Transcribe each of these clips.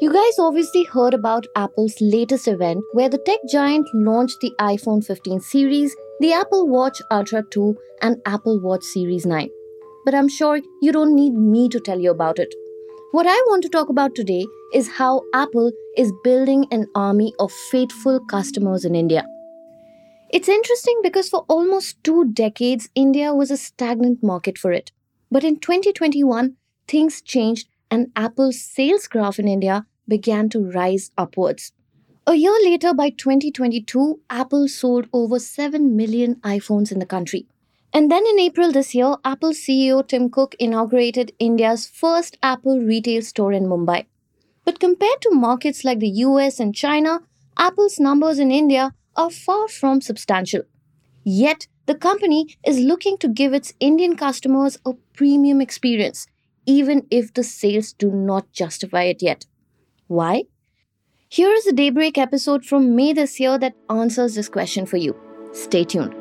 You guys obviously heard about Apple's latest event where the tech giant launched the iPhone 15 series, the Apple Watch Ultra 2, and Apple Watch Series 9. But I'm sure you don't need me to tell you about it. What I want to talk about today is how Apple is building an army of faithful customers in India. It's interesting because for almost two decades, India was a stagnant market for it. But in 2021, things changed and Apple's sales graph in India began to rise upwards. A year later, by 2022, Apple sold over 7 million iPhones in the country. And then in April this year, Apple CEO Tim Cook inaugurated India's first Apple retail store in Mumbai. But compared to markets like the US and China, Apple's numbers in India are far from substantial. Yet, the company is looking to give its Indian customers a premium experience, even if the sales do not justify it yet. Why? Here is a Daybreak episode from May this year that answers this question for you. Stay tuned.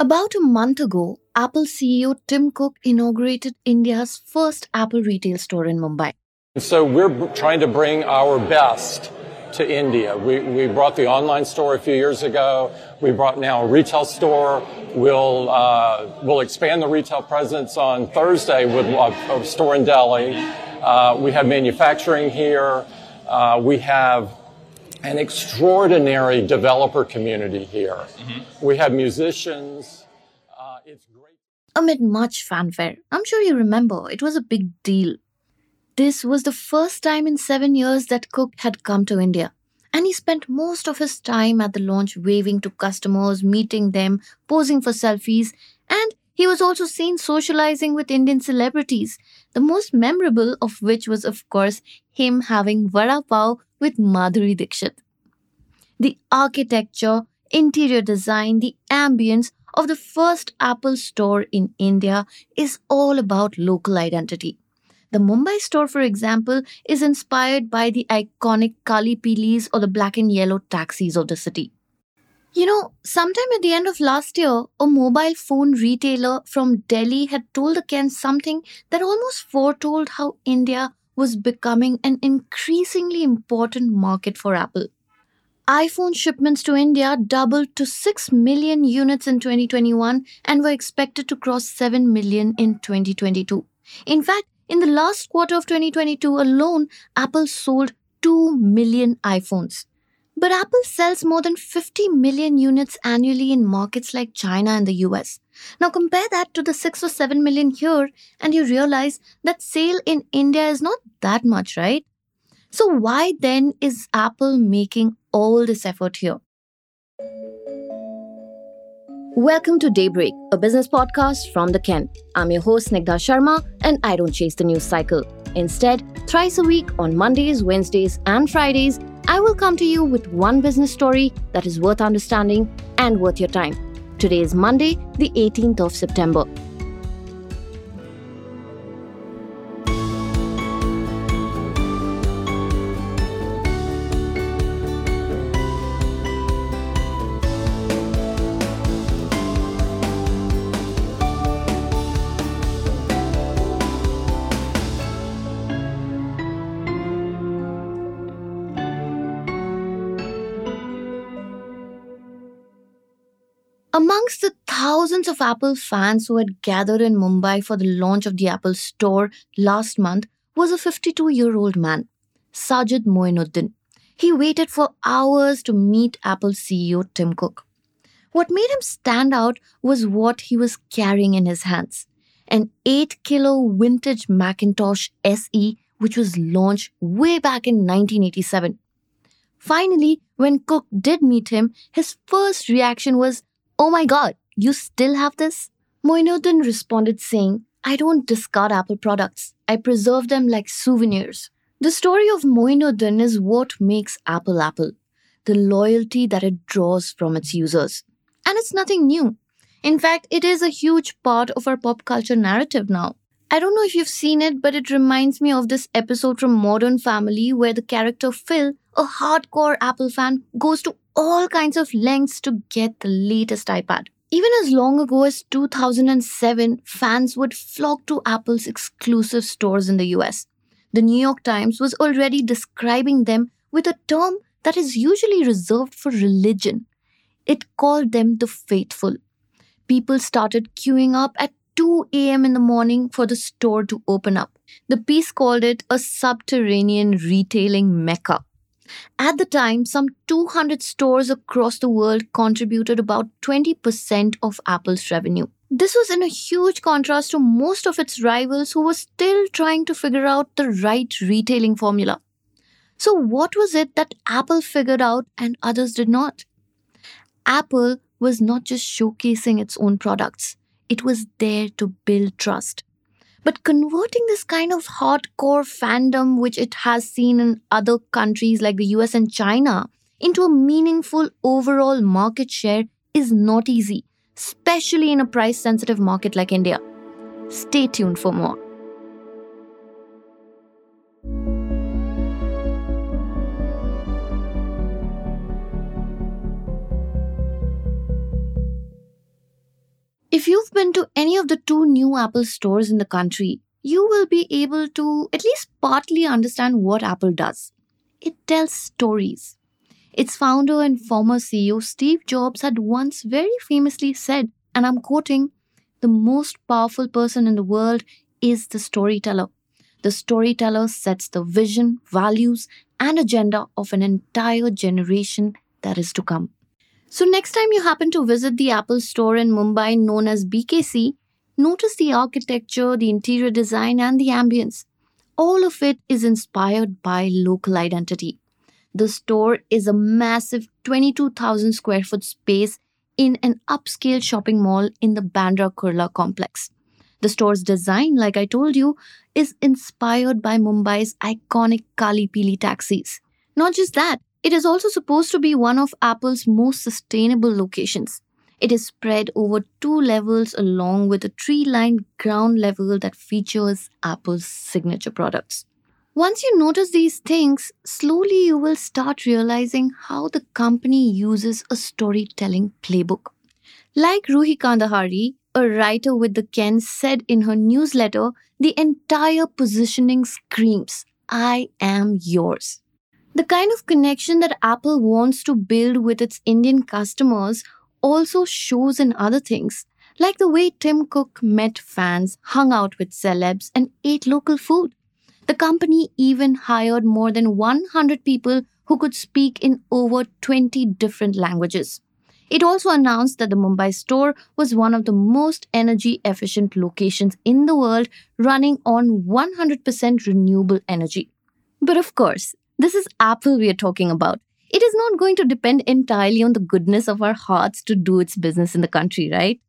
About a month ago, Apple CEO Tim Cook inaugurated India's first Apple retail store in Mumbai. So we're trying to bring our best to India. We, we brought the online store a few years ago. We brought now a retail store. We'll, uh, we'll expand the retail presence on Thursday with a, a store in Delhi. Uh, we have manufacturing here. Uh, we have an extraordinary developer community here. Mm-hmm. We have musicians. Uh, it's great. Amid much fanfare, I'm sure you remember, it was a big deal this was the first time in seven years that Cook had come to India. And he spent most of his time at the launch waving to customers, meeting them, posing for selfies, and he was also seen socializing with Indian celebrities, the most memorable of which was, of course, him having vada pav with Madhuri Dixit. The architecture, interior design, the ambience of the first Apple store in India is all about local identity. The Mumbai store, for example, is inspired by the iconic Kali Pilis or the black and yellow taxis of the city. You know, sometime at the end of last year, a mobile phone retailer from Delhi had told the Ken something that almost foretold how India was becoming an increasingly important market for Apple. iPhone shipments to India doubled to 6 million units in 2021 and were expected to cross 7 million in 2022. In fact, in the last quarter of 2022 alone, Apple sold 2 million iPhones. But Apple sells more than 50 million units annually in markets like China and the US. Now compare that to the 6 or 7 million here, and you realize that sale in India is not that much, right? So, why then is Apple making all this effort here? Welcome to Daybreak, a business podcast from the Ken. I'm your host, Snigdha Sharma, and I don't chase the news cycle. Instead, thrice a week on Mondays, Wednesdays, and Fridays, I will come to you with one business story that is worth understanding and worth your time. Today is Monday, the 18th of September. Amongst the thousands of Apple fans who had gathered in Mumbai for the launch of the Apple Store last month was a 52 year old man, Sajid Moinuddin. He waited for hours to meet Apple CEO Tim Cook. What made him stand out was what he was carrying in his hands an 8 kilo vintage Macintosh SE, which was launched way back in 1987. Finally, when Cook did meet him, his first reaction was, Oh my god, you still have this? Moinuddin responded saying, I don't discard Apple products. I preserve them like souvenirs. The story of Moinuddin is what makes Apple Apple, the loyalty that it draws from its users. And it's nothing new. In fact, it is a huge part of our pop culture narrative now. I don't know if you've seen it, but it reminds me of this episode from Modern Family where the character Phil, a hardcore Apple fan, goes to all kinds of lengths to get the latest iPad. Even as long ago as 2007, fans would flock to Apple's exclusive stores in the US. The New York Times was already describing them with a term that is usually reserved for religion. It called them the faithful. People started queuing up at 2 a.m. in the morning for the store to open up. The piece called it a subterranean retailing mecca. At the time, some 200 stores across the world contributed about 20% of Apple's revenue. This was in a huge contrast to most of its rivals who were still trying to figure out the right retailing formula. So, what was it that Apple figured out and others did not? Apple was not just showcasing its own products, it was there to build trust. But converting this kind of hardcore fandom, which it has seen in other countries like the US and China, into a meaningful overall market share is not easy, especially in a price sensitive market like India. Stay tuned for more. If you've been to any of the two new Apple stores in the country, you will be able to at least partly understand what Apple does. It tells stories. Its founder and former CEO Steve Jobs had once very famously said, and I'm quoting, the most powerful person in the world is the storyteller. The storyteller sets the vision, values, and agenda of an entire generation that is to come. So, next time you happen to visit the Apple store in Mumbai known as BKC, notice the architecture, the interior design, and the ambience. All of it is inspired by local identity. The store is a massive 22,000 square foot space in an upscale shopping mall in the Bandra Kurla complex. The store's design, like I told you, is inspired by Mumbai's iconic Kali Pili taxis. Not just that, it is also supposed to be one of Apple's most sustainable locations. It is spread over two levels along with a tree lined ground level that features Apple's signature products. Once you notice these things, slowly you will start realizing how the company uses a storytelling playbook. Like Ruhi Kandahari, a writer with the Ken, said in her newsletter, the entire positioning screams, I am yours. The kind of connection that Apple wants to build with its Indian customers also shows in other things, like the way Tim Cook met fans, hung out with celebs, and ate local food. The company even hired more than 100 people who could speak in over 20 different languages. It also announced that the Mumbai store was one of the most energy efficient locations in the world, running on 100% renewable energy. But of course, this is Apple we are talking about. It is not going to depend entirely on the goodness of our hearts to do its business in the country, right?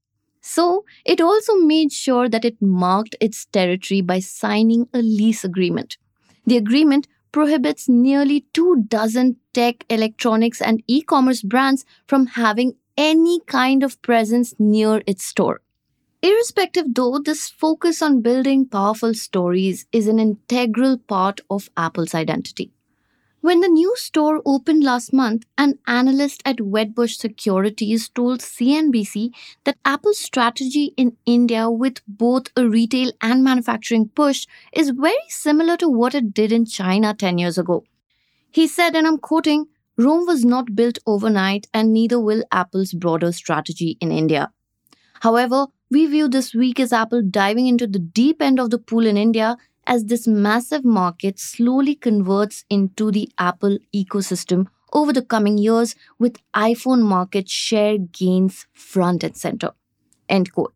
So, it also made sure that it marked its territory by signing a lease agreement. The agreement prohibits nearly two dozen tech, electronics, and e commerce brands from having any kind of presence near its store. Irrespective, though, this focus on building powerful stories is an integral part of Apple's identity. When the new store opened last month, an analyst at Wedbush Securities told CNBC that Apple's strategy in India with both a retail and manufacturing push is very similar to what it did in China 10 years ago. He said, and I'm quoting, Rome was not built overnight, and neither will Apple's broader strategy in India. However, we view this week as Apple diving into the deep end of the pool in India as this massive market slowly converts into the Apple ecosystem over the coming years with iPhone market share gains front and center. End quote.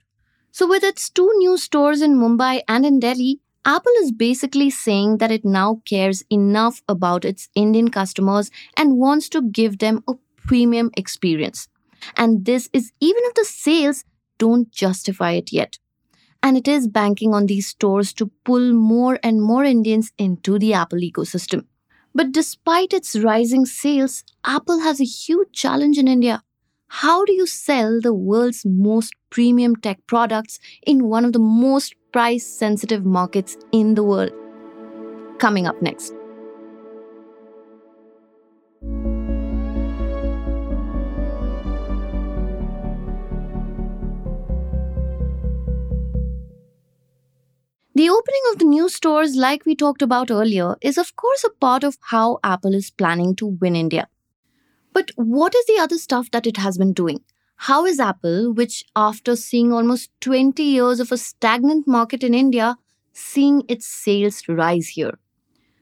So, with its two new stores in Mumbai and in Delhi, Apple is basically saying that it now cares enough about its Indian customers and wants to give them a premium experience. And this is even if the sales don't justify it yet and it is banking on these stores to pull more and more Indians into the Apple ecosystem. But despite its rising sales, Apple has a huge challenge in India. How do you sell the world's most premium tech products in one of the most price sensitive markets in the world? Coming up next. Of the new stores, like we talked about earlier, is of course a part of how Apple is planning to win India. But what is the other stuff that it has been doing? How is Apple, which after seeing almost 20 years of a stagnant market in India, seeing its sales rise here?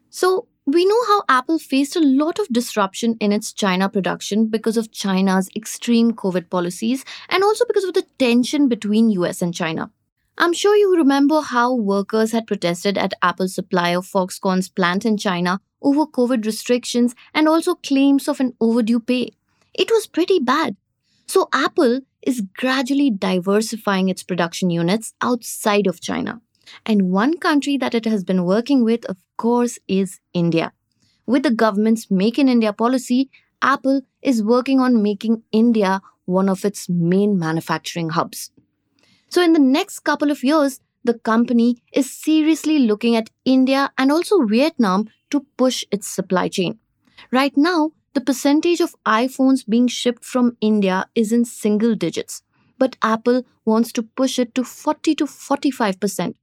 So, we know how Apple faced a lot of disruption in its China production because of China's extreme COVID policies and also because of the tension between US and China. I'm sure you remember how workers had protested at Apple's supply of Foxconn's plant in China over COVID restrictions and also claims of an overdue pay. It was pretty bad. So, Apple is gradually diversifying its production units outside of China. And one country that it has been working with, of course, is India. With the government's Make in India policy, Apple is working on making India one of its main manufacturing hubs. So, in the next couple of years, the company is seriously looking at India and also Vietnam to push its supply chain. Right now, the percentage of iPhones being shipped from India is in single digits, but Apple wants to push it to 40 to 45%.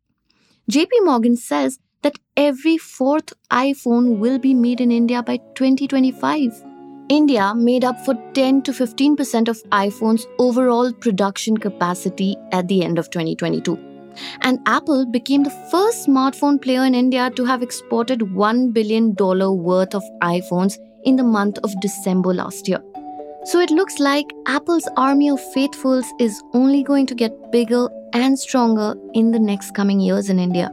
JP Morgan says that every fourth iPhone will be made in India by 2025. India made up for 10 to 15% of iPhone's overall production capacity at the end of 2022. And Apple became the first smartphone player in India to have exported $1 billion worth of iPhones in the month of December last year. So it looks like Apple's army of faithfuls is only going to get bigger and stronger in the next coming years in India.